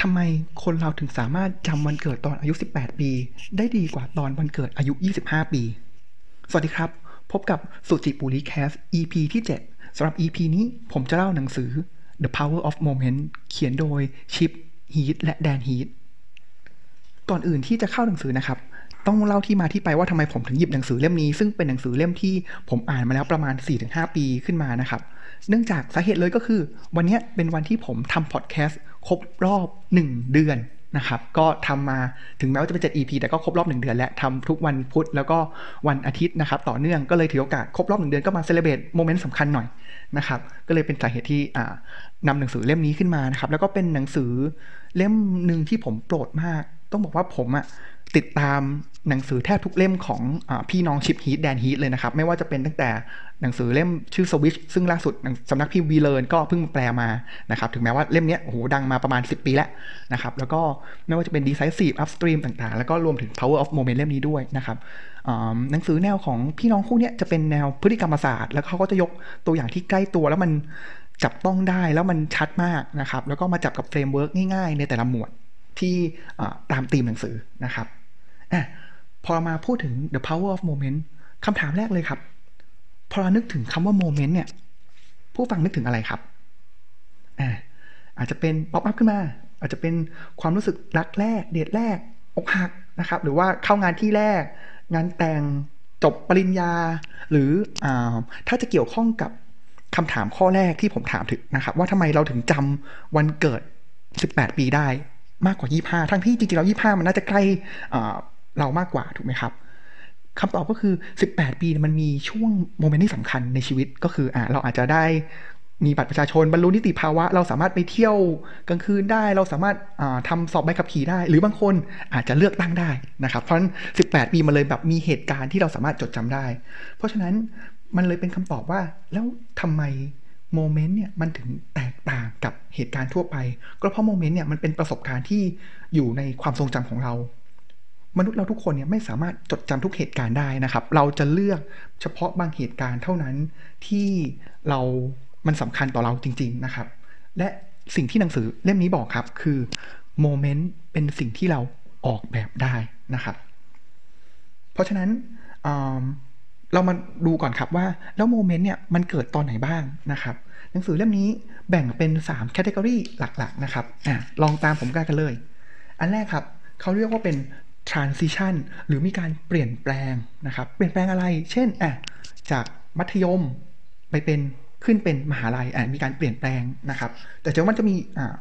ทำไมคนเราถึงสามารถจำวันเกิดตอนอายุ 18 ปี ได้ดีกว่าตอนวันเกิดอายุ 25 ปี สวัสดีครับ พบกับสุจิปุริแคส EP ที่ 7สำหรับ EP นี้ผมจะเล่าหนังสือ The Power of Moment เขียนโดยชิปฮีทและแดนฮีทก่อนอื่นที่จะเข้าหนังสือนะครับ ต้องเล่าที่มาที่ไปว่าทำไมผมถึงหยิบหนังสือเล่มนี้ ซึ่งเป็นหนังสือเล่มที่ผมอ่านมาแล้วประมาณ 4-5 ปีขึ้นมานะครับ เนื่องจากสาเหตุเลยก็คือ วันนี้เป็นวันที่ผมทำพอดแคสต์ ครบรอบ 1 เดือนนะครับ ก็ทำมาถึงแม้ว่าจะเป็น 7 EP แต่ก็ครบรอบ 1 เดือนและทำทุกวันพุธแล้วก็วันอาทิตย์นะครับ ต่อเนื่องก็เลยถือโอกาสครบรอบ 1 เดือนก็มา celebrate moment สำคัญหน่อยนะครับ ก็เลยเป็นสาเหตุที่นำหนังสือเล่มนี้ขึ้นมานะครับ แล้วก็เป็นหนังสือเล่มหนึ่งที่ผมโปรดมาก ต้องบอกว่าผมอะ ติดตามหนังสือแทบทุกเล่มของอพี่น้อง Chip Heath Dan Heath เลยนะครับ ไม่ว่าจะเป็นตั้งแต่หนังสือเล่มชื่อสวิชซึ่งล่าสุดสำนักพิมพ์วีเลิร์นก็เพิ่งแปลมานะครับ ถึงแม้ว่าเล่มนี้โอ้โหดังมาประมาณ 10 ปีแล้วนะครับ แล้วก็ไม่ว่าจะเป็น Decisive Upstream ต่างๆ แล้วก็รวมถึง Power of Moment เล่มนี้ด้วยนะครับหนังสือแนวของพี่น้องคู่นี้จะเป็นแนวพฤติกรรมศาสตร์แล้วเขาก็จะยกตัวอย่างที่ใกล้ตัวแล้วมันจับต้องได้แล้วมันชัดมากนะครับ แล้วก็มาจับกับ framework ง่าย ๆ ในแต่ละหมวดที่ตามธีมหนังสือนะครับ อะพอมาพูดถึง the power of moment คำถามแรกเลยครับ พอเรานึกถึงคำว่า moment เนี่ย ผู้ฟังนึกถึงอะไรครับอ่าอาจจะเป็นป๊อปอัพขึ้นมา อาจจะเป็นความรู้สึกรักแรก เดทแรกอกหักนะครับ หรือว่าเข้างานที่แรก งานแต่งจบปริญญา หรืออถ้าจะเกี่ยวข้องกับคำถามข้อแรกที่ผมถามถึงนะครับ ว่าทำไมเราถึงจำวันเกิด 18 ปีได้มากกว่า 25 ทั้งที่จริงๆแล้ว25 มันน่าจะใกล้ เรามากกว่าถูกไหมครับคำตอบก็คือ 18 ปีมันมีช่วงโมเมนต์ที่สำคัญในชีวิตก็คืออ่าเราอาจจะได้มีบัตรประชาชนบรรลุนิติภาวะ เราสามารถไปเที่ยวกลางคืนได้ เราสามารถทำสอบใบขับขี่ได้ หรือบางคนอาจจะเลือกตั้งได้นะครับ เพราะฉะนั้น 18 ปีมันเลยแบบมีเหตุการณ์ที่เราสามารถจดจำได้ เพราะฉะนั้นมันเลยเป็นคำตอบว่าแล้วทำไมโมเมนต์เนี่ยมันถึงแตกต่างกับเหตุการณ์ทั่วไป ก็เพราะโมเมนต์เนี่ยมันเป็นประสบการณ์ที่อยู่ในความทรงจำของเรา มนุษย์เราทุกคนเนี่ยไม่สามารถจดจำทุกเหตุการณ์ได้นะครับ เราจะเลือกเฉพาะบางเหตุการณ์เท่านั้นที่เรามันสำคัญต่อเราจริง ๆนะครับ และสิ่งที่หนังสือเล่มนี้บอกครับคือโมเมนต์เป็นสิ่งที่เราออกแบบได้นะครับ เพราะฉะนั้นเรามาดูก่อนครับว่าแล้วโมเมนต์เนี่ยมันเกิดตอนไหนบ้างนะครับ หนังสือเล่มนี้แบ่งเป็น3แคตตากรีหลักๆนะครับอลองตามผมกันกันเลย อันแรกครับเขาเรียกว่าเป็น transition หรือมีการเปลี่ยนแปลงนะครับ เปลี่ยนแปลงอะไร เช่นอะจากมัธยมไปเป็นขึ้นเป็นมหาลัยอะมีการเปลี่ยนแปลงนะครับ แต่เดี๋ยวมันจะมีอ่า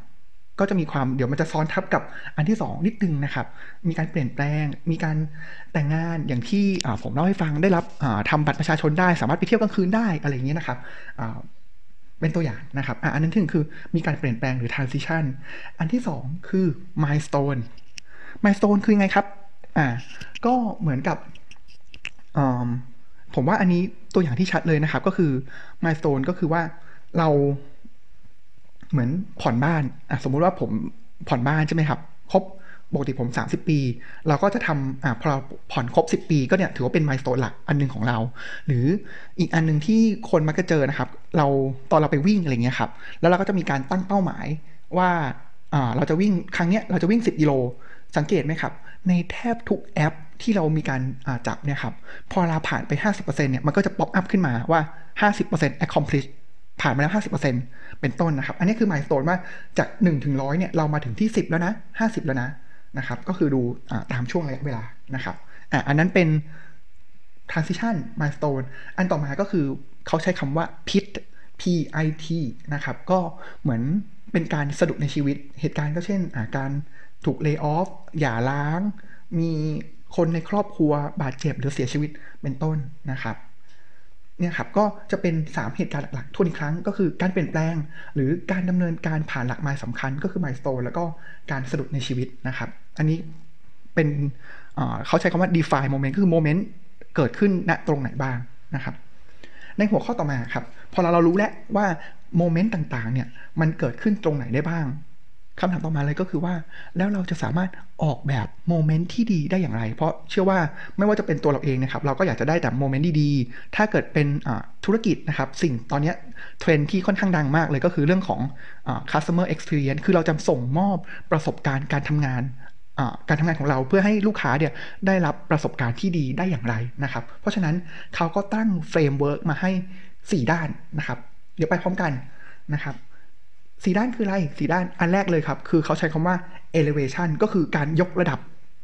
ก็จะมีความเดี๋ยวมันจะซ้อนทับกับอันที่ 2 นิดนึงนะครับ มีการเปลี่ยนแปลง มีการแต่งงานอย่างที่ผมเล่าให้ฟังได้รับทำบัตรประชาชนได้สามารถไปเที่ยวกลางคืนได้อะไรอย่างเงี้ยนะครับเป็นตัวอย่างนะครับอันนั้นถึงคือมีการเปลี่ยนแปลงหรือ transition อันที่ 2 คือ milestone milestone คือไงครับ อ่า ก็เหมือนกับผมว่าอันนี้ตัวอย่างที่ชัดเลยนะครับ ก็คือ milestone ก็คือว่าเราเหมือนผ่อนบ้านอะสมมุติว่าผมผ่อนบ้านใช่ไหมครับครบปกติผม 30 ปี เราก็จะทำอ่าพอเราผ่อนครบ 10 ปีก็เนี่ยถือว่าเป็น milestone หลักอันนึงของเรา หรืออีกอันนึงที่คนมักจะเจอนะครับ เราตอนเราไปวิ่งอะไรเงี้ยครับ แล้วเราก็จะมีการตั้งเป้าหมายว่าอ่าเราจะวิ่งครั้งเนี้ยเราจะวิ่ง 10กิโล สังเกตไหมครับ ในแทบทุกแอปที่เรามีการจับเนี่ยครับ พอเราผ่านไป 50%เนี่ย มันก็จะ pop up ขึ้นมาว่า 50% accomplish ผ่านมาแล้ว 50%เป็นต้นนะครับ อันนี้คือมายสเตนว่าจาก 1 ถึงร้อยเนี่ย เรามาถึงที่ 10 แล้วนะ 50 แล้วนะนะครับ ก็คือดูตามช่วงระยะเวลานะครับอะอันนั้นเป็น transition milestone อันต่อมาก็คือเขาใช้คำว่า pit p i t นะครับ ก็เหมือนเป็นการสะดุดในชีวิต เหตุการณ์ก็เช่นการ ถูกเลิกออฟหย่าร้าง มีคนในครอบครัวบาดเจ็บหรือเสียชีวิตเป็นต้นนะครับเนี่ยครับก็จะเป็น 3 เหตุการณ์หลักๆทวนอีกครั้งก็คือการเปลี่ยนแปลง หรือการดำเนินการผ่านหลักไม้สำคัญ ก็คือมล์สโตนแล้วก็การสะดุดในชีวิตนะครับ อันนี้เป็นเขาใช้คำว่า define moment ก็คือ moment เกิดขึ้นณตรงไหนบ้างนะครับ ในหัวข้อต่อมาครับ พอเราเรารู้แล้วว่าโมเมนต์ต่างๆเนี่ยมันเกิดขึ้นตรงไหนได้บ้าง คำถามต่อมาเลยก็คือว่า แล้วเราจะสามารถออกแบบ moment ที่ดีได้อย่างไร เพราะเชื่อว่าไม่ว่าจะเป็นตัวเราเองนะครับ เราก็อยากจะได้แต่ moment ดีๆ ถ้าเกิดเป็นธุรกิจนะครับ สิ่งตอนนี้เทรนด์ที่ค่อนข้างดังมากเลยก็คือเรื่องของ customer experience คือเราจะส่งมอบประสบการณ์การทำงานการทำงานของเราเพื่อให้ลูกค้าเนี่ยได้รับประสบการณ์ที่ดีได้อย่างไรนะครับ เพราะฉะนั้นเขาก็ตั้ง framework มาให้ 4 ด้านนะครับ เดี๋ยวไปพร้อมกันนะครับ สีด้านคืออะไรสีด้านอันแรกเลยครับ คือเขาใช้คำว่า elevation ก็คือการยกระดับ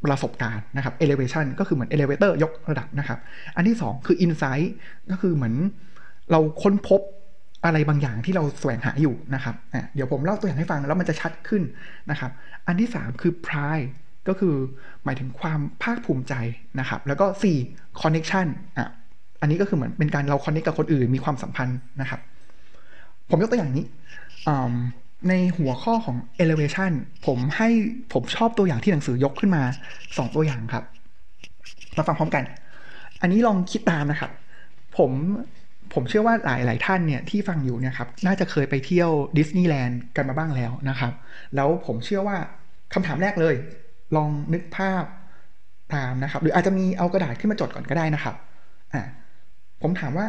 ประสบการณ์นะครับ elevation ก็คือเหมือน elevator ยกระดับนะครับ อันที่ 2 คือ insight ก็คือเหมือนเราค้นพบอะไรบางอย่างที่เราแสวงหาอยู่นะครับเดี๋ยวผมเล่าตัวอย่างให้ฟังแล้วมันจะชัดขึ้นนะครับ อันที่ 3 คือ pride ก็คือหมายถึงความภาคภูมิใจนะครับ แล้วก็ 4 connection อะ อันนี้ก็คือเหมือนเป็นการเรา connect กับคนอื่นมีความสัมพันธ์นะครับ ผมยกตัวอย่างนี้ในหัวข้อของ elevation ผมให้ผมชอบตัวอย่างที่หนังสือยกขึ้นมา 2 ตัวอย่างครับ มาฟังพร้อมกัน อันนี้ลองคิดตามนะครับ ผมผมเชื่อว่าหลายหลายท่านเนี่ยที่ฟังอยู่เนี่ยครับน่าจะเคยไปเที่ยวดิสนีย์แลนด์กันมาบ้างแล้วนะครับ แล้วผมเชื่อว่าคำถามแรกเลย ลองนึกภาพตามนะครับ หรืออาจจะมีเอากระดาษขึ้นมาจดก่อนก็ได้นะครับอ่าผมถามว่า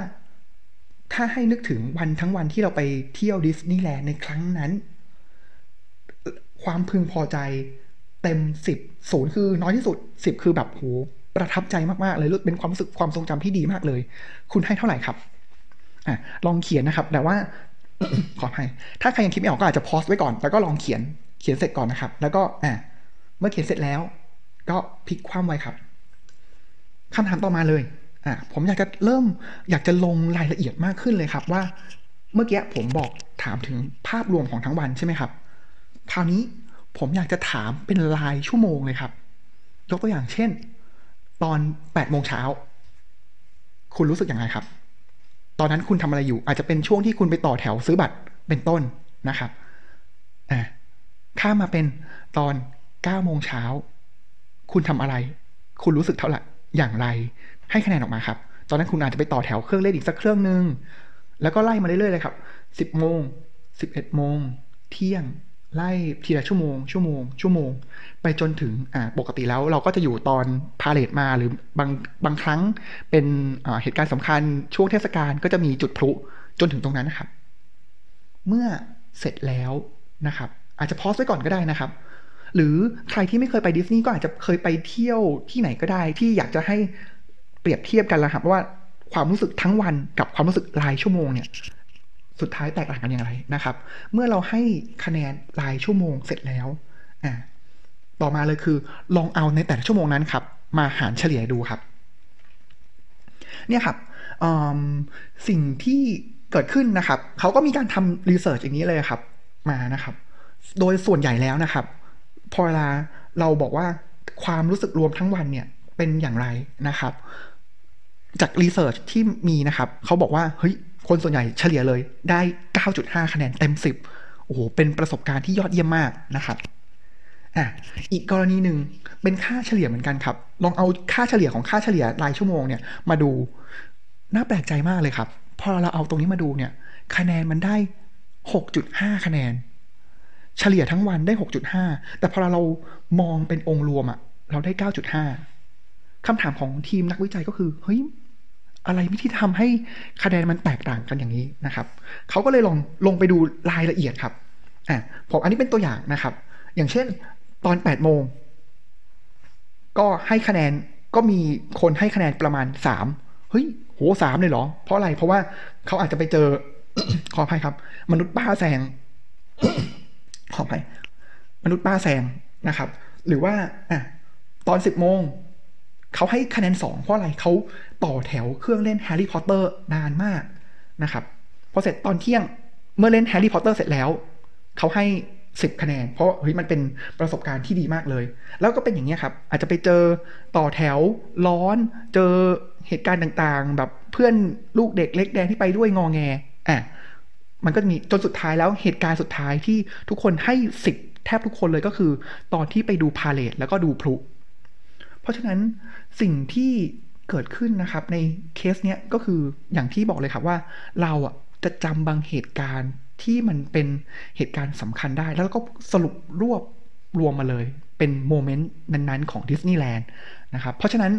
ถ้าให้นึกถึงวันทั้งวันที่เราไปเที่ยวดิสนีย์แลนด์ในครั้งนั้น ความพึงพอใจเต็มสิบศูนย์คือน้อยที่สุดสิบคือแบบโหประทับใจมากๆเลยรู้เป็นความรู้สึกความทรงจำที่ดีมากเลย คุณให้เท่าไหร่ครับอะลองเขียนนะครับ แต่ว่า ขออภัยถ้าใครยังคิดไม่ออกก็อาจจะพอสไว้ก่อน แล้วก็ลองเขียนเขียนเสร็จก่อนนะครับ แล้วก็อะเมื่อเขียนเสร็จแล้ว ก็พลิกคว่ำไว้ครับคำถามต่อมาเลย อะผมอยากจะเริ่มอยากจะลงรายละเอียดมากขึ้นเลยครับว่า เมื่อกี้ผมบอกถามถึงภาพรวมของทั้งวันใช่ไหมครับ คราวนี้ผมอยากจะถามเป็นรายชั่วโมงเลยครับ ยกตัวอย่างเช่น ตอนแปดโมงเช้าคุณรู้สึกอยังไงครับ ตอนนั้นคุณทำอะไรอยู่ อาจจะเป็นช่วงที่คุณไปต่อแถวซื้อบัตรเป็นต้นนะครับอ่าข้ามาเป็นตอนเก้าโมงเช้า คุณทำอะไร คุณรู้สึกเท่าไหร่อย่างไร ให้คะแนนออกมาครับ ตอนนั้นคุณอาจจะไปต่อแถวเครื่องเล่นอีกสักเครื่องหนึ่งแล้วก็ไล่มาเรื่อยๆเลยครับสิบโมงสิบเอ็ดโมงเที่ยงไล่ทีละชั่วโมง ชั่วโมง ชั่วโมง ไปจนถึงอ่าปกติแล้วเราก็จะอยู่ตอนพาเลทมาหรือบางบางครั้งเป็นเหตุการณ์สำคัญช่วงเทศกาลก็จะมีจุดพลุจนถึงตรงนั้นนะครับ เมื่อเสร็จแล้วนะครับ อาจจะพอสไว้ก่อนก็ได้นะครับ หรือใครที่ไม่เคยไปดิสนีย์ก็อาจจะเคยไปเที่ยวที่ไหนก็ได้ ที่อยากจะให้ ปรียบเทียบกันแล้วครับว่าความรู้สึกทั้งวันกับความรู้สึกรายชั่วโมงเนี่ยสุดท้ายแตกต่างกันอย่างไรนะครับ เมื่อเราให้คะแนนรายชั่วโมงเสร็จแล้วอ่าต่อมาเลยคือลองเอาในแต่ละชั่วโมงนั้นครับ มาหารเฉลี่ยดูครับ เนี่ยครับสิ่งที่เกิดขึ้นนะครับเขาก็มีการทำรีเสิร์ชอย่างนี้เลยครับ มานะครับ โดยส่วนใหญ่แล้วนะครับ พอเวลาเราบอกว่าความรู้สึกรวมทั้งวันเนี่ยเป็นอย่างไรนะครับ จากรีเสิร์ชที่มีนะครับเขาบอกว่าเฮ้ยคนส่วนใหญ่เฉลี่ยเลยได้ 9.5 คะแนนเต็ม 10 โอ้โห เป็นประสบการณ์ที่ยอดเยี่ยมมากนะครับอะอีกกรณีหนึ่งเป็นค่าเฉลี่ยเหมือนกันครับ ลองเอาค่าเฉลี่ยของค่าเฉลี่ยรายชั่วโมงเนี่ยมาดู น่าแปลกใจมากเลยครับ พอเราเอาตรงนี้มาดูเนี่ย คะแนนมันได้ 6.5 คะแนน เฉลี่ยทั้งวันได้ 6.5 แต่พอเรามองเป็นองค์รวมอะเราได้ 9.5คำถามของทีมนักวิจัยก็คือ เฮ้ย อะไรที่ทำให้คะแนนมันแตกต่างกันอย่างนี้นะครับเขาก็เลยลองลงไปดูรายละเอียดครับอ่าผมอันนี้เป็นตัวอย่างนะครับ อย่างเช่น ตอนแปดโมงก็ให้คะแนนก็มีคนให้คะแนนประมาณสามเฮ้ยโหสามเลยเหรอ เพราะอะไร เพราะว่าเขาอาจจะไปเจอ ขออภัยครับ มนุษย์ป้าแซง ขออภัยมนุษย์ป้าแซงนะครับ หรือว่าอะตอนสิบโมง เขาให้คะแนนสองเพราะอะไรเขาต่อแถวเครื่องเล่นแฮร์รี่พอตเตอร์นานมากนะครับพอเสร็จตอนเที่ยงเมื่อเล่นแฮร์รี่พอตเตอร์เสร็จแล้วเขาให้สิบคะแนน เพราะเฮ้ยมันเป็นประสบการณ์ที่ดีมากเลย แล้วก็เป็นอย่างนี้ครับ อาจจะไปเจอต่อแถวร้อน เจอเหตุการณ์ต่างๆ แบบเพื่อนลูกเด็กเล็กแดงที่ไปด้วยงอแงอะมันก็มีจนสุดท้ายแล้วเหตุการณ์สุดท้ายที่ทุกคนให้สิบแทบทุกคนเลยก็คือ ตอนที่ไปดูพาเหรดแล้วก็ดูพลุเพราะฉะนั้น สิ่งที่เกิดขึ้นนะครับในเคสเนี้ยก็คืออย่างที่บอกเลยครับว่าเราอะจะจำบางเหตุการณ์ที่มันเป็นเหตุการณ์สำคัญได้ แล้วก็สรุปรวบรวมมาเลยเป็น moment นั้นๆของดิสนีย์แลนด์นะครับเพราะฉะนั้น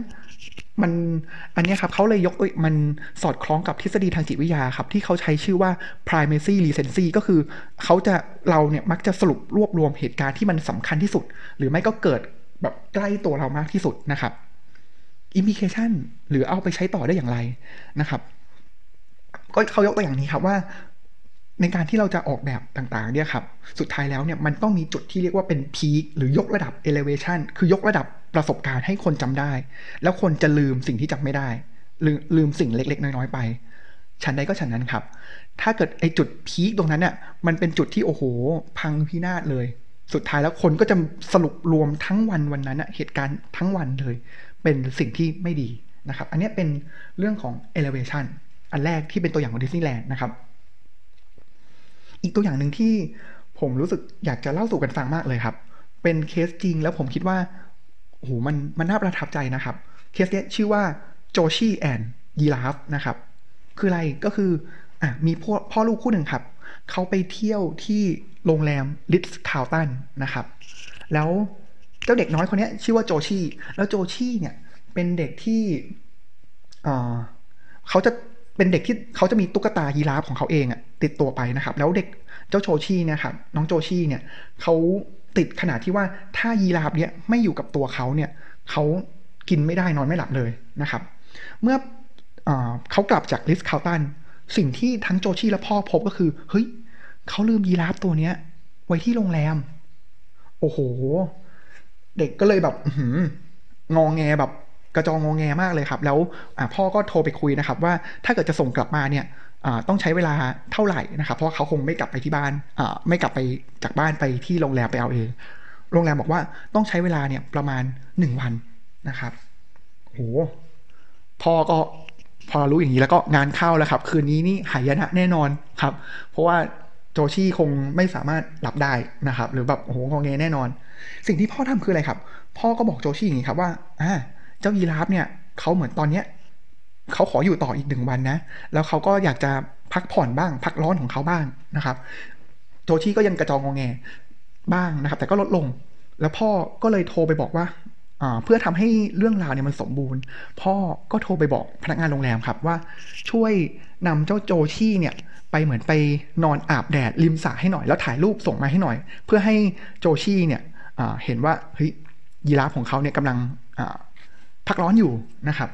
มันอันนี้ครับเขาเลยยกมันสอดคล้องกับทฤษฎีทางจิตวิทยาครับ ที่เขาใช้ชื่อว่า primacy recency ก็คือเขาจะเราเนี่ยมักจะสรุปรวบรวมเหตุการณ์ที่มันสำคัญที่สุด หรือไม่ก็เกิดแบบใกล้ตัวเรามากที่สุดนะครับ implication หรือเอาไปใช้ต่อได้อย่างไรนะครับ ก็เขายกตัวอย่างนี้ครับว่า ในการที่เราจะออกแบบต่างๆเนี่ยครับ สุดท้ายแล้วเนี่ยมันต้องมีจุดที่เรียกว่าเป็น peak หรือยกระดับ elevation คือยกระดับประสบการณ์ให้คนจำได้ แล้วคนจะลืมสิ่งที่จำไม่ได้ ลืมลืมสิ่งเล็กๆ น้อยๆไปฉันใดก็ฉันนั้นครับ ถ้าเกิดไอจุดพีคตรงนั้นเนี่ยมันเป็นจุดที่โอ้โห พังพินาศเลย สุดท้ายแล้วคนก็จะสรุปรวมทั้งวันวันนั้นอะเหตุการณ์ทั้งวันเลย เป็นสิ่งที่ไม่ดีนะครับ อันนี้เป็นเรื่องของ elevation อันแรกที่เป็นตัวอย่างของดิสนีย์แลนด์นะครับ อีกตัวอย่างหนึ่งที่ผมรู้สึกอยากจะเล่าสู่กันฟังมากเลยครับ เป็นเคสจริงแล้วผมคิดว่าโอ้โหมันมันน่าประทับใจนะครับ เคสเนี้ยชื่อว่าโจชีแอนยีราฟนะครับ คืออะไรก็คืออะมีพ่อพ่อลูกคู่หนึ่งครับ เขาไปเที่ยวที่โรงแรม Ritz-Carlton นะครับ แล้ว เจ้าเด็กน้อยคนนี้ชื่อว่าโจชีแล้วโจชีเนี่ย เป็นเด็กที่เออเขาจะเป็นเด็กที่เขาจะมีตุ๊กตายีราฟของเขาเองอะติดตัวไปนะครับ แล้วเด็กเจ้าโจชีเนี่ยครับน้องโจชีเนี่ยเขาติดขนาดที่ว่าถ้ายีราฟเนี่ยไม่อยู่กับตัวเขาเนี่ยเขากินไม่ได้นอนไม่หลับเลยนะครับ เมื่ออเขากลับจากลิสคาวตันสิ่งที่ทั้งโจชี่และพ่อพบก็คือเฮ้ยเขาลืมยีราฟตัวเนี้ย ไว้ที่โรงแรม โอ้โห เด็กก็เลยแบบงองแงแบบกระจองงองแงมากเลยครับ แล้วพ่อก็โทรไปคุยนะครับ ว่าถ้าเกิดจะส่งกลับมาเนี่ยต้องใช้เวลาเท่าไหร่นะครับ เพราะเขาคงไม่กลับไปที่บ้านไม่กลับไปจากบ้านไปที่โรงแรมไปเอาเองโรงแรมบอกว่าต้องใช้เวลาเนี่ยประมาณหนึ่งวันนะครับโหพ่อก็พอรู้อย่างนี้แล้วก็งานเข้าแล้วครับ คืนนี้นี่หายนะแน่นอนครับ เพราะว่าโจชี่คงไม่สามารถหลับได้นะครับ หรือแบบโอ้โหงอแงแน่นอน สิ่งที่พ่อทำคืออะไรครับ พ่อก็บอกโจชี่อย่างนี้ครับว่าอ่าเจ้ายีราฟเนี่ยเขาเหมือนตอนเนี้ยเขาขออยู่ต่ออีกหนึ่งวันนะ แล้วเขาก็อยากจะพักผ่อนบ้าง พักร้อนของเขาบ้างนะครับ โจชี่ก็ยังกระจองงอแงบ้างนะครับ แต่ก็ลดลง แล้วพ่อก็เลยโทรไปบอกว่าเพื่อทำให้เรื่องราวเนี่ยมันสมบูรณ์ พ่อก็โทรไปบอกพนักงานโรงแรมครับว่าช่วยนำเจ้าโจชี่เนี่ยไปเหมือนไปนอนอาบแดดริมสระให้หน่อยแล้วถ่ายรูปส่งมาให้หน่อย เพื่อให้โจชี่เนี่ย เห็นว่าเฮ้ยยีราฟของเขาเนี่ยกำลังพักร้อนอยู่นะครับ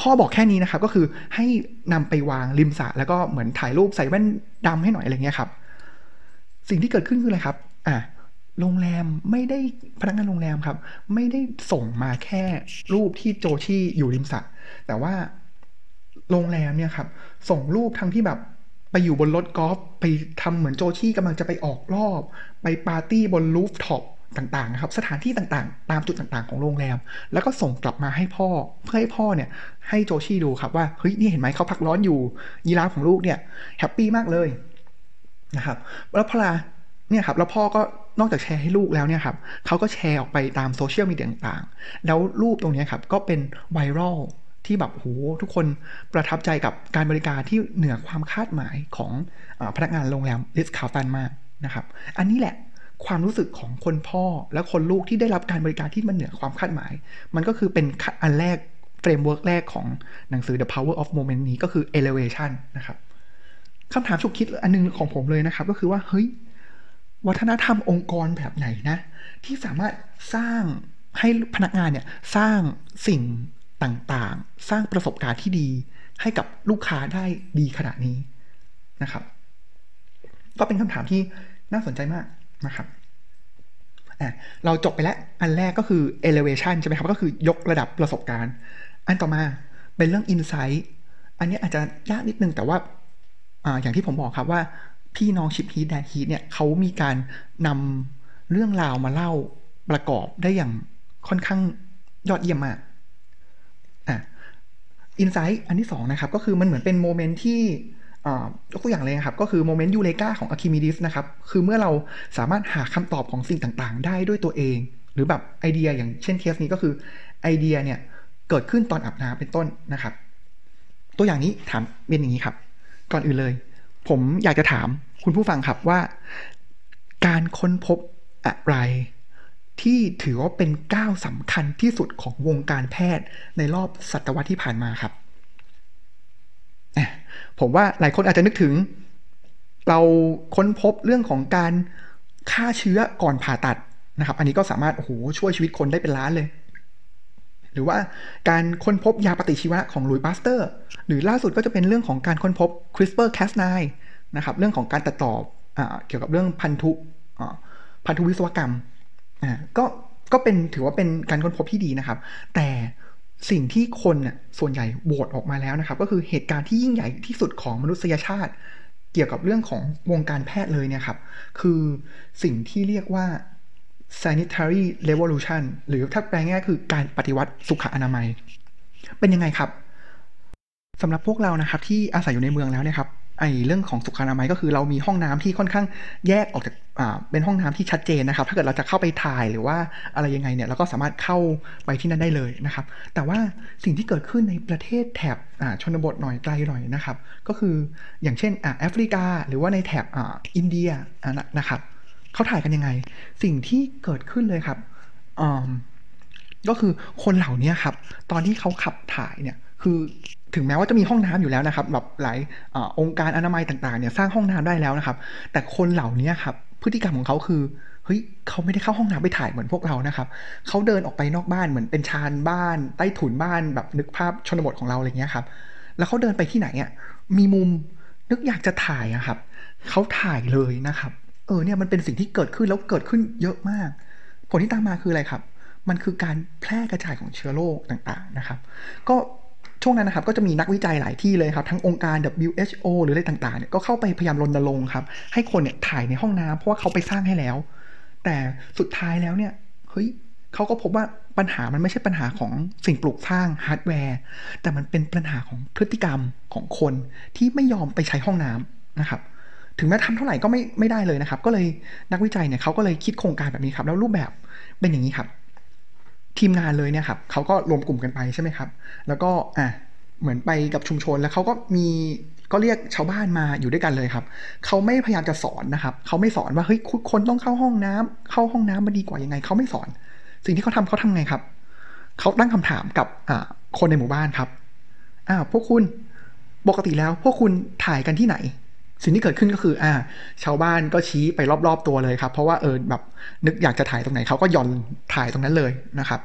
พ่อบอกแค่นี้นะครับก็คือให้นำไปวางริมสระแล้วก็เหมือนถ่ายรูปใส่แว่นดำให้หน่อยอะไรเงี้ยครับ สิ่งที่เกิดขึ้นคืออะไรครับอะโรงแรมไม่ได้พนักงานโรงแรมครับ ไม่ได้ส่งมาแค่รูปที่โจชี่อยู่ริมสระแต่ว่าโรงแรมเนี่ยครับ ส่งรูปทั้งที่แบบไปอยู่บนรถกอล์ฟไปทำเหมือนโจชี่กำลังจะไปออกรอบ ไปปาร์ตี้บนรูฟท็อป ต่างๆนะครับสถานที่ต่างๆ ตามจุดต่างๆของโรงแรม แล้วก็ส่งกลับมาให้พ่อเพื่อให้พ่อเนี่ยให้ Joshie ดูครับว่าเฮ้ยนี่เห็นไหมเขาพักร้อนอยู่ยีราฟของลูกเนี่ย happy มากเลยนะครับแล้วพอลาเนี่ยครับแล้วพ่อก็นอกจากแชร์ให้ลูกแล้วเนี่ยครับเขาก็แชร์ออกไปตามโซเชียลมีเดียต่างๆ แล้วรูปตรงนี้ครับก็เป็น viral ที่แบบโหทุกคนประทับใจกับการบริการที่เหนือความคาดหมายของอพนักงานโรงแรม Ritz-Carlton มากนะครับ อันนี้แหละ ความรู้สึกของคนพ่อและคนลูกที่ได้รับการบริการที่มันเหนือความคาดหมาย มันก็คือเป็นอันแรก framework แรกของหนังสือ The Power of Moment นี้ก็คือ elevation นะครับคำถามฉุกคิดอันนึงของผมเลยนะครับ ก็คือว่า เฮ้ย วัฒนธรรมองค์กรแบบไหนนะ ที่สามารถสร้างให้พนักงานเนี่ย สร้างสิ่งต่างๆ สร้างประสบการณ์ที่ดี ให้กับลูกค้าได้ดีขนาดนี้นะครับ ก็เป็นคำถามที่น่าสนใจมาก นะครับเราจบไปแล้ว อันแรกก็คือ elevation ใช่ไหมครับ ก็คือยกระดับประสบการณ์ อันต่อมาเป็นเรื่อง insight อันนี้อาจจะยากนิดนึงแต่ว่าออย่างที่ผมบอกครับว่าพี่น้องชิปฮีทแดนฮีทเนี่ยเขามีการนำเรื่องราวมาเล่าประกอบได้อย่างค่อนข้างยอดเยี่ยมมากอะ insight อันที่สองนะครับ ก็คือมันเหมือนเป็น moment ที่ ยกตัวอย่างเลยครับ ก็คือ moment Eureka ของอาร์คิมิดีสนะครับ คือเมื่อเราสามารถหาคำตอบของสิ่งต่างๆ ได้ด้วยตัวเอง หรือแบบไอเดียอย่างเช่นเคสนี้ก็คือไอเดียเนี่ยเกิดขึ้นตอนอาบน้ำเป็นต้นนะครับ ตัวอย่างนี้ถามเป็นอย่างนี้ครับ ก่อนอื่นเลย ผมอยากจะถามคุณผู้ฟังครับว่า การค้นพบอะไร ที่ถือว่าเป็นก้าวสำคัญที่สุดของวงการแพทย์ในรอบศตวรรษที่ผ่านมาครับ ผมว่าหลายคนอาจจะนึกถึง เราค้นพบเรื่องของการฆ่าเชื้อก่อนผ่าตัดนะครับ อันนี้ก็สามารถโอ้โหช่วยชีวิตคนได้เป็นล้านเลย หรือว่าการค้นพบยาปฏิชีวะของลุยปาสเตอร์ หรือล่าสุดก็จะเป็นเรื่องของการค้นพบ CRISPR-Cas9 นะครับ เรื่องของการตัดต่ออเกี่ยวกับเรื่องพันธุพันธุวิศวกรรมก็ก็เป็นถือว่าเป็นการค้นพบที่ดีนะครับ แต่ สิ่งที่คนน่ะส่วนใหญ่โหวตออกมาแล้วนะครับ ก็คือเหตุการณ์ที่ยิ่งใหญ่ที่สุดของมนุษยชาติ เกี่ยวกับเรื่องของวงการแพทย์เลยเนี่ยครับ คือสิ่งที่เรียกว่า sanitary revolution หรือถ้าแปลง่ายคือการปฏิวัติสุขอนามัย เป็นยังไงครับสำหรับพวกเรานะครับที่อาศัยอยู่ในเมืองแล้วเนี่ยครับ ไอ้เรื่องของสุขอนามัยก็คือเรามีห้องน้ำที่ค่อนข้างแยกออกจากอ่าเป็นห้องน้ำที่ชัดเจนนะครับ ถ้าเกิดเราจะเข้าไปถ่ายหรือว่าอะไรยังไงเนี่ยเราก็สามารถเข้าไปที่นั่นได้เลยนะครับ แต่ว่าสิ่งที่เกิดขึ้นในประเทศแถบอ่าชนบทหน่อยไกลหน่อยนะครับ ก็คืออย่างเช่นอ่าแอฟริกา หรือว่าในแถบอ่าอินเดียอ่นะครับเขาถ่ายกันยังไง สิ่งที่เกิดขึ้นเลยครับอ่าก็คือคนเหล่านี้ครับ ตอนที่เขาขับถ่ายเนี่ยคือ ถึงแม้ว่าจะมีห้องน้ำอยู่แล้วนะครับแบบหลายอองค์การอนามัยต่างๆเนี่ยสร้างห้องน้ำได้แล้วนะครับ แต่คนเหล่านี้ครับพฤติกรรมของเขาคือเฮ้ยเขาไม่ได้เข้าห้องน้ำไปถ่ายเหมือนพวกเรานะครับเขาเดินออกไปนอกบ้านเหมือนเป็นชานบ้าน ใต้ถุนบ้านแบบนึกภาพชนบทของเราอะไรเงี้ยครับ แล้วเขาเดินไปที่ไหนอะมีมุมนึกอยากจะถ่ายอะครับเขาถ่ายเลยนะครับ เออเนี่ยมันเป็นสิ่งที่เกิดขึ้นแล้วเกิดขึ้นเยอะมาก ผลที่ตามมาคืออะไรครับ มันคือการแพร่กระจายของเชื้อโรคต่างๆนะครับ ก็ ช่วงนั้นนะครับก็จะมีนักวิจัยหลายที่เลยครับ ทั้งองค์การ WHO หรืออะไรต่างๆเนี่ยก็เข้าไปพยายามรณรงค์ครับ ให้คนเนี่ยถ่ายในห้องน้ำเพราะว่าเขาไปสร้างให้แล้ว แต่สุดท้ายแล้วเนี่ยเฮ้ยเขาก็พบว่าปัญหามันไม่ใช่ปัญหาของสิ่งปลูกสร้างฮาร์ดแวร์ แต่มันเป็นปัญหาของพฤติกรรมของคนที่ไม่ยอมไปใช้ห้องน้ำนะครับ ถึงแม้ทำเท่าไหร่ก็ไม่ไม่ได้เลยนะครับ ก็เลยนักวิจัยเนี่ยเขาก็เลยคิดโครงการแบบนี้ครับ แล้วรูปแบบเป็นอย่างนี้ครับ ทีมงานเลยเนี่ยครับเขาก็รวมกลุ่มกันไปใช่ไหมครับ แล้วก็อะเหมือนไปกับชุมชนแล้วเขาก็มีก็เรียกชาวบ้านมาอยู่ด้วยกันเลยครับ เขาไม่พยายามจะสอนนะครับ เขาไม่สอนว่าเฮ้ยคนต้องเข้าห้องน้ำเข้าห้องน้ำมันดีกว่ายังไง เขาไม่สอน สิ่งที่เขาทาเขาทำไงครับ เขาตั้งคำถามกับอ่าคนในหมู่บ้านครับอ้าวพวกคุณปกติแล้วพวกคุณถ่ายกันที่ไหน สิ่งที่เกิดขึ้นก็คืออ่าชาวบ้านก็ชี้ไปรอบๆตัวเลยครับ เพราะว่าเออแบบนึกอยากจะถ่ายตรงไหนเขาก็ย่อนถ่ายตรงนั้นเลยนะครับ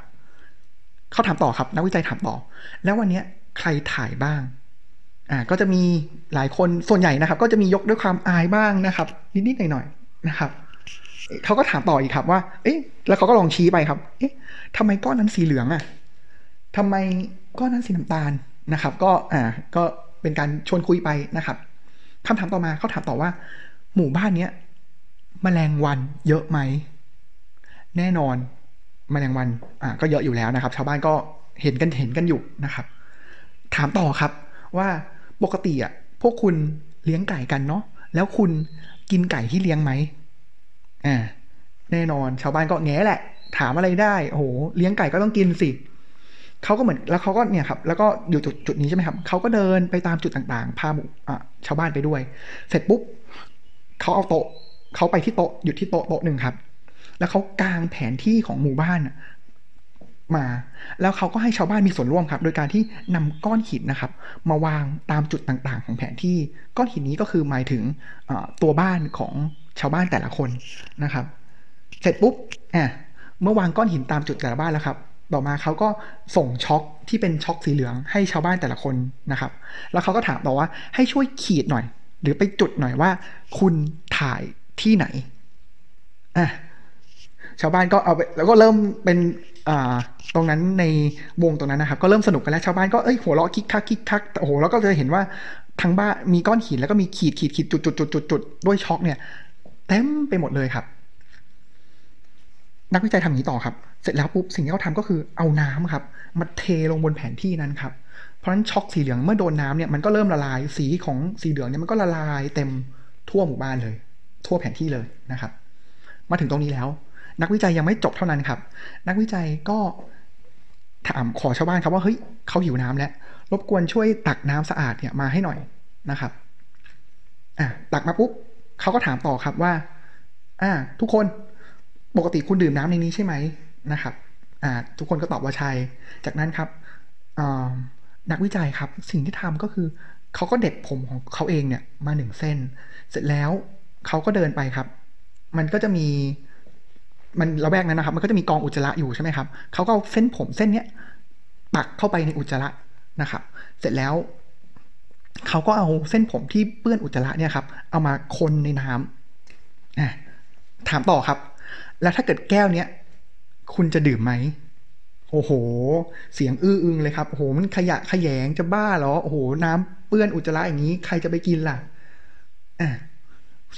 เขาถามต่อครับนักวิจัยถามต่อ แล้ววันนี้ใครถ่ายบ้างอ่าก็จะมีหลายคนส่วนใหญ่นะครับ ก็จะมียกด้วยความอายบ้างนะครับ นิดๆหน่อยๆนะครับเขาก็ถามต่ออีกครับว่า เอ๊ะ แล้วเขาก็ลองชี้ไปครับ เอ๊ะทำไมก้อนนั้นสีเหลืองอะทำไมก้อนนั้นสีน้ำตาลนะครับ ก็อ่าก็เป็นการชวนคุยไปนะครับ คำถามต่อมาเขาถามต่อว่า หมู่บ้านเนี้ยมแมลงวันเยอะไหม แน่นอนมแมลงวันอ่าก็เยอะอยู่แล้วนะครับ ชาวบ้านก็เห็นกันเห็นกันอยู่นะครับ ถามต่อครับว่าปกติอะพวกคุณเลี้ยงไก่กันเนาะแล้วคุณกินไก่ที่เลี้ยงไหมอ่าแน่นอนชาวบ้านก็แง่แหละ ถามอะไรได้โอ้โหเลี้ยงไก่ก็ต้องกินสิ เขาก็เหมือนแล้วเขาก็เนี่ยครับแล้วก็อยู่จุดจุดนี้ใช่ไหมครับเขาก็เดินไปตามจุดต่างๆ พาหมู่ชาวบ้านไปด้วย เสร็จปุ๊บเขาเอาโต๊ะเขาไปที่โต๊ะหยุดที่โต๊ะโต๊ะหนึ่งครับ แล้วเขากางแผนที่ของหมู่บ้านมา แล้วเขาก็ให้ชาวบ้านมีส่วนร่วมครับ โดยการที่นำก้อนหินนะครับ มาวางตามจุดต่างๆ ของแผนที่ก้อนหินนี้ก็คือหมายถึงตัวบ้านของชาวบ้านแต่ละคนนะครับ เสร็จปุ๊บอะเมื่อวางก้อนหินตามจุดแต่ละบ้านแล้วครับ ต่อมาเขาก็ส่งช็อคที่เป็นช็อคสีเหลืองให้ชาวบ้านแต่ละคนนะครับ แล้วเขาก็ถามต่อว่าให้ช่วยขีดหน่อย หรือไปจุดหน่อยว่า คุณถ่ายที่ไหนอะชาวบ้านก็เอาไปแล้วก็เริ่มเป็นอ่าตรงนั้นในวงตรงนั้นนะครับ ก็เริ่มสนุกกันแล้วชาวบ้านก็เอ้ยหัวเราะคิกคักคิกคักโอ้โหแล้วก็จะเห็นว่าทั้งบ้านมีก้อนหินแล้วก็มีขีดขีดขีดจุดจุดจุดจุดจุดด้วยช็อกเนี่ยเต็มไปหมดเลยครับ นักวิจัยทำอย่างนี้ต่อครับ สร็จแล้วปุ๊บสิ่งที่เขาทาก็คือเอาน้ำครับมาเทลงบนแผนที่นั้นครับเพราะฉะนั้นช็อกสีเหลืองเมื่อโดนน้าเนี่ยมันก็เริ่มละลายสีของสีเหลืองเนี่ยมันก็ละลายเต็มทั่วหมู่บ้านเลย ทั่วแผนที่เลยนะครับ มาถึงตรงนี้แล้ว นักวิจัยยังไม่จบเท่านั้นครับ นักวิจัยก็ถามขอชาวบ้านครับว่าเฮ้ยเขาหิวน้ำแล้วรบกวนช่วยตักน้ำสะอาดเนี่ยมาให้หน่อยนะครับอะตักมาปุ๊บเขาก็ถามต่อครับว่า อ่า ทุกคนปกติคุณดื่มน้ำในนี้ใช่ไหม นะครับทุกคนก็ตอบว่าใช่ จากนั้นครับนักวิจัยครับสิ่งที่ทำก็คือเขาก็เด็ดผมของเขาเองเนี่ยมาหนึ่งเส้น เสร็จแล้วเขาก็เดินไปครับ มันก็จะมีมันระแวกนั้นนะครับ มันก็จะมีกองอุจจาระอยู่ใช่ไหมครับเขาก็เส้นผมเส้นเนี้ยปักเข้าไปในอุจจาระนะครับ เสร็จแล้วเขาก็เอาเส้นผมที่เปื้อนอุจจาระเนี่ยครับ เอามาคนในน้ำถามต่อครับ แล้วถ้าเกิดแก้วเนี้ย คุณจะดื่มไหมโอ้โห เสียงอื้ออึงเลยครับโอ้โหมันขยะขยงจะบ้าเหรอโอ้โห น้ำเปื้อนอุจจาระอย่างนี้ ใครจะไปกินล่ะอะ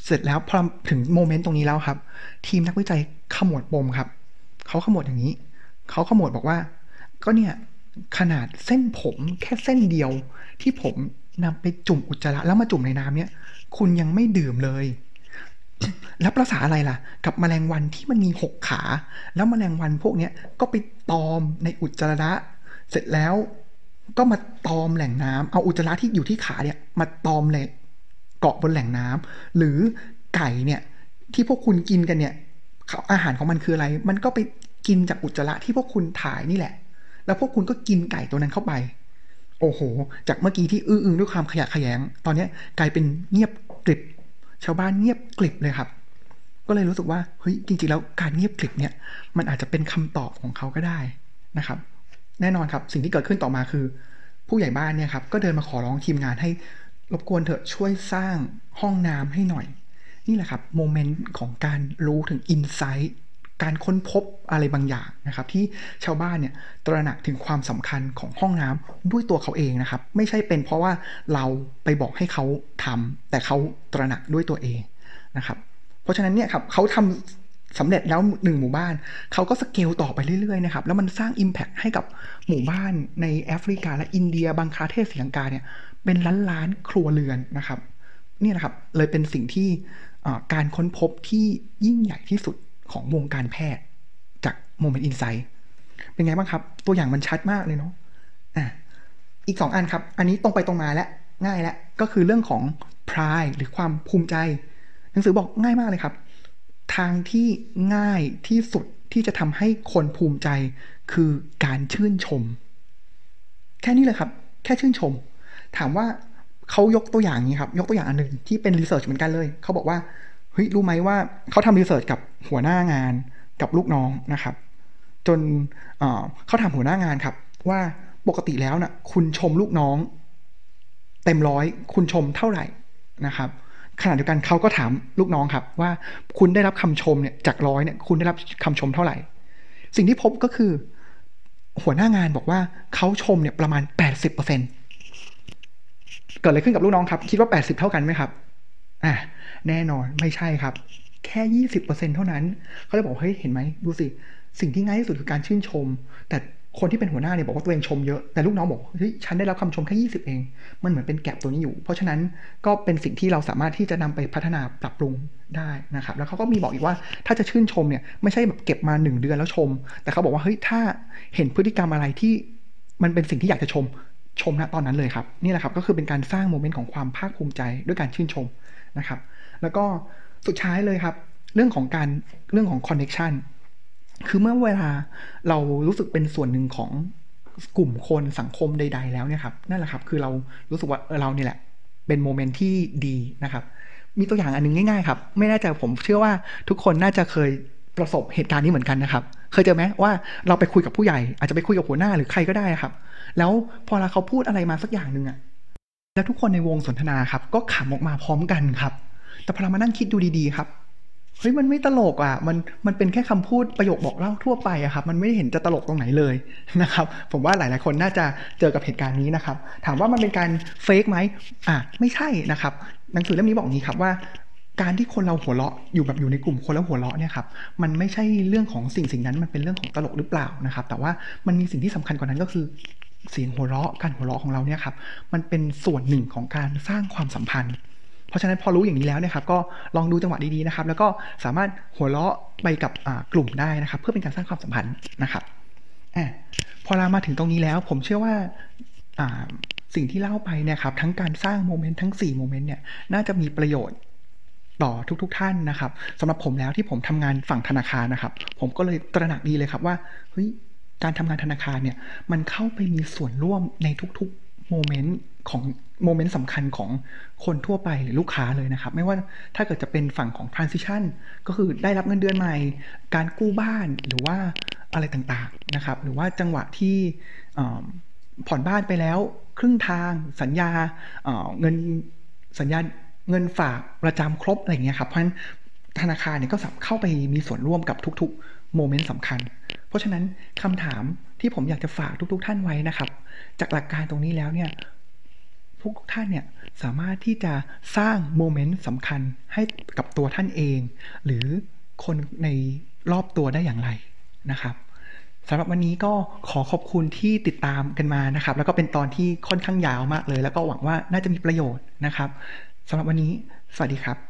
เสร็จแล้วพอถึงโมเมนต์ตรงนี้แล้วครับ ทีมนักวิจัยขมวดปมครับเขาขมวดอย่างนี้เขาขมวดบอกว่า ก็เนี่ยขนาดเส้นผมแค่เส้นเดียวที่ผมนำไปจุ่มอุจจาระแล้วมาจุ่มในน้ำเนี่ย คุณยังไม่ดื่มเลย แล้วภาษาอะไรล่ะ กับแมลงวันที่มันมีหกขา แล้วแมลงวันพวกนี้ก็ไปตอมในอุจจาระ เสร็จแล้วก็มาตอมแหล่งน้ำเอาอุจจาระที่อยู่ที่ขาเนี่ยมาตอมเลยเกาะบนแหล่งน้ำหรือไก่เนี่ยที่พวกคุณกินกันเนี่ยอาหารของมันคืออะไร มันก็ไปกินจากอุจจาระที่พวกคุณถ่ายนี่แหละ แล้วพวกคุณก็กินไก่ตัวนั้นเข้าไป โอ้โห จากเมื่อกี้ที่อื้ออึงด้วยความขยะแขยง ตอนนี้กลายเป็นเงียบกริบ ชาวบ้านเงียบกลิบเลยครับ ก็เลยรู้สึกว่าเฮ้ยจริงๆแล้วการเงียบกลิบเนี่ยมันอาจจะเป็นคำตอบของเขาก็ได้นะครับ แน่นอนครับสิ่งที่เกิดขึ้นต่อมาคือ ผู้ใหญ่บ้านเนี่ยครับก็เดินมาขอร้องทีมงานให้รบกวนเถอะช่วยสร้างห้องน้ำให้หน่อย นี่แหละครับโมเมนต์ของการรู้ถึงอินไซต์ การค้นพบอะไรบางอย่างนะครับ ที่ชาวบ้านเนี่ยตระหนักถึงความสำคัญของห้องน้ำด้วยตัวเขาเองนะครับ ไม่ใช่เป็นเพราะว่าเราไปบอกให้เขาทำแต่เขาตระหนักด้วยตัวเองนะครับ เพราะฉะนั้นเนี่ยครับเขาทำสำเร็จแล้วหนึ่งหมู่บ้านเขาก็สเกลต่อไปเรื่อยๆนะครับแล้วมันสร้าง Impact ให้กับหมู่บ้านในแอฟริกา และอินเดียบังคลาเทศสีลังกาเนี่ยเป็นล้านล้านครัวเรือนนะครับนี่นะครับเลยเป็นสิ่งที่การค้นพบที่ยิ่งใหญ่ที่สุด ของวงการแพทย์ จาก moment insight เป็นไงบ้างครับ ตัวอย่างมันชัดมากเลยเนาะอะอีกสองอันครับ อันนี้ตรงไปตรงมาและง่ายและก็คือเรื่องของ pride หรือความภูมิใจ หนังสือบอกง่ายมากเลยครับ ทางที่ง่ายที่สุดที่จะทำให้คนภูมิใจ คือการชื่นชม แค่นี้เลยครับ แค่ชื่นชม ถามว่าเขายกตัวอย่างนี้ครับ ยกตัวอย่างอันหนึ่งที่เป็นรีเสิร์ชเหมือนกันเลย เขาบอกว่า ฮ้ยรู้ไหมว่าเขาทำรีเสิร์ชกับหัวหน้างานกับลูกน้องนะครับ จนเขาถามหัวหน้างานครับ ว่าปกติแล้วนะ่ะคุณชมลูกน้อง เต็มร้อยคุณชมเท่าไหร่นะครับขณะเดียวกันเขาก็ถามลูกน้องครับ ว่าคุณได้รับคำชมเนี่ยจากร้อยเนี่ยคุณได้รับคำชมเท่าไหร่ สิ่งที่พบก็คือ หัวหน้างานบอกว่าเขาชมเนี่ยประมาณแปดสิบเปอร์เซ็นเกิดอะไรขึ้นกับลูกน้องครับ คิดว่าแปดสิบเท่ากันไหมครับอะ แน่นอนไม่ใช่ครับ แค่ยี่สิบเปอร์เซ็นเท่านั้นเขาเลยบอกเฮ้ยเห็นไหมดูสิ สิ่งที่ง่ายที่สุดคือการชื่นชม แต่คนที่เป็นหัวหน้าเนี่ยบอกว่าตัวเองชมเยอะ แต่ลูกน้องบอกเฮ้ยฉันได้รับคำชมแค่ยี่สิบเอง มันเหมือนเป็นแกลบตัวนี้อยู่ เพราะฉะนั้นก็เป็นสิ่งที่เราสามารถที่จะนำไปพัฒนาปรับปรุงได้นะครับ แล้วเขาก็มีบอกอีกว่าถ้าจะชื่นชมเนี่ยไม่ใช่แบบเก็บมาหนึ่งเดือนแล้วชม แต่เขาบอกว่าเฮ้ยถ้าเห็นพฤติกรรมอะไรที่มันเป็นสิ่งที่อยากจะชมชมณตอนนั้นเลยครับ นี่แหละครับก็คือเป็นการสร้างโมเมนต์ของความภาคภูมิใจด้วยการชื่นชมนะครับ แล้วก็สุดท้ายเลยครับ เรื่องของการเรื่องของ connection คือเมื่อเวลาเรารู้สึกเป็นส่วนหนึ่งของกลุ่มคนสังคมใด ๆ แล้วเนี่ยครับนั่นแหละครับคือเรารู้สึกว่าเรานี่แหละ เป็น moment ที่ดีนะครับ มีตัวอย่างอันนึงง่าย ๆ ครับ ไม่แน่ใจผมเชื่อว่าทุกคนน่าจะเคยประสบเหตุการณ์นี้เหมือนกันนะครับ เคยเจอไหมว่าเราไปคุยกับผู้ใหญ่ อาจจะไปคุยกับหัวหน้าหรือใครก็ได้ครับ แล้วพอเราเขาพูดอะไรมาสักอย่างหนึ่งอะแล้วทุกคนในวงสนทนาครับ ก็ขำออกมาพร้อมกันครับ แต่พอเรามานั่งคิดดูดีๆครับเฮ้ยมันไม่ตลกอะมันมันเป็นแค่คำพูดประโยคบอกเล่าทั่วไปอะครับ มันไม่ได้เห็นจะตลกตรงไหนเลยนะครับ ผมว่าหลายๆคนน่าจะเจอกับเหตุการณ์นี้นะครับ ถามว่ามันเป็นการเฟกไหมอะไม่ใช่นะครับ หนังสือเล่มนี้บอกนี้ครับว่า การที่คนเราหัวเราะอยู่แบบอยู่ในกลุ่มคนแล้วหัวเราะเนี่ยครับมันไม่ใช่เรื่องของสิ่งสิ่งนั้นมันเป็นเรื่องของตลกหรือเปล่านะครับ แต่ว่ามันมีสิ่งที่สำคัญกว่านั้นก็คือเสียงหัวเราะการหัวเราะของเราเนี่ยครับมันเป็นส่วนหนึ่งของการสร้างความสัมพันธ์ เพราะฉะนั้นพอรู้อย่างนี้แล้วเนี่ยครับก็ลองดูจังหวะดีๆนะครับ แล้วก็สามารถหัวเราะไปกับกลุ่มได้นะครับ เพื่อเป็นการสร้างความสัมพันธ์นะครับอพอเรามาถึงตรงนี้แล้ว ผมเชื่อว่าสิ่งที่เล่าไปเนี่ยครับ ทั้งการสร้างโมเมนต์ทั้ง4โมเมนต์เนี่ยน่าจะมีประโยชน์ต่อทุกๆทท่านนะครับสำหรับผมแล้วที่ผมทำงานฝั่งธนาคารนะครับ ผมก็เลยตระหนักดีเลยครับว่าเฮ้ยการทำงานธนาคารเนี่ยมันเข้าไปมีส่วนร่วมในทุกๆโมเมนต์ ของโมเมนต์สำคัญของคนทั่วไปหรือลูกค้าเลยนะครับ ไม่ว่าถ้าเกิดจะเป็นฝั่งของ transition ก็คือได้รับเงินเดือนใหม่ การกู้บ้านหรือว่าอะไรต่างๆนะครับ หรือว่าจังหวะที่ผ่อนบ้านไปแล้ว ครึ่งทางสัญญาเงินสัญญาเงินฝากประจำครบอะไรเงี้ยครับเพราะฉะนั้นธนาคารเนี่ยก็เข้าไปมีส่วนร่วมกับทุกๆโมเมนต์สำคัญ เพราะฉะนั้นคำถามที่ผมอยากจะฝากทุก ๆ ท่านไว้นะครับ จากหลักการตรงนี้แล้วเนี่ย พวกท่านเนี่ยสามารถที่จะสร้างโมเมนต์สำคัญให้กับตัวท่านเอง หรือคนในรอบตัวได้อย่างไรนะครับสำหรับวันนี้ก็ขอขอบคุณที่ติดตามกันมานะครับ แล้วก็เป็นตอนที่ค่อนข้างยาวมากเลย แล้วก็หวังว่าน่าจะมีประโยชน์นะครับสำหรับวันนี้ สวัสดีครับ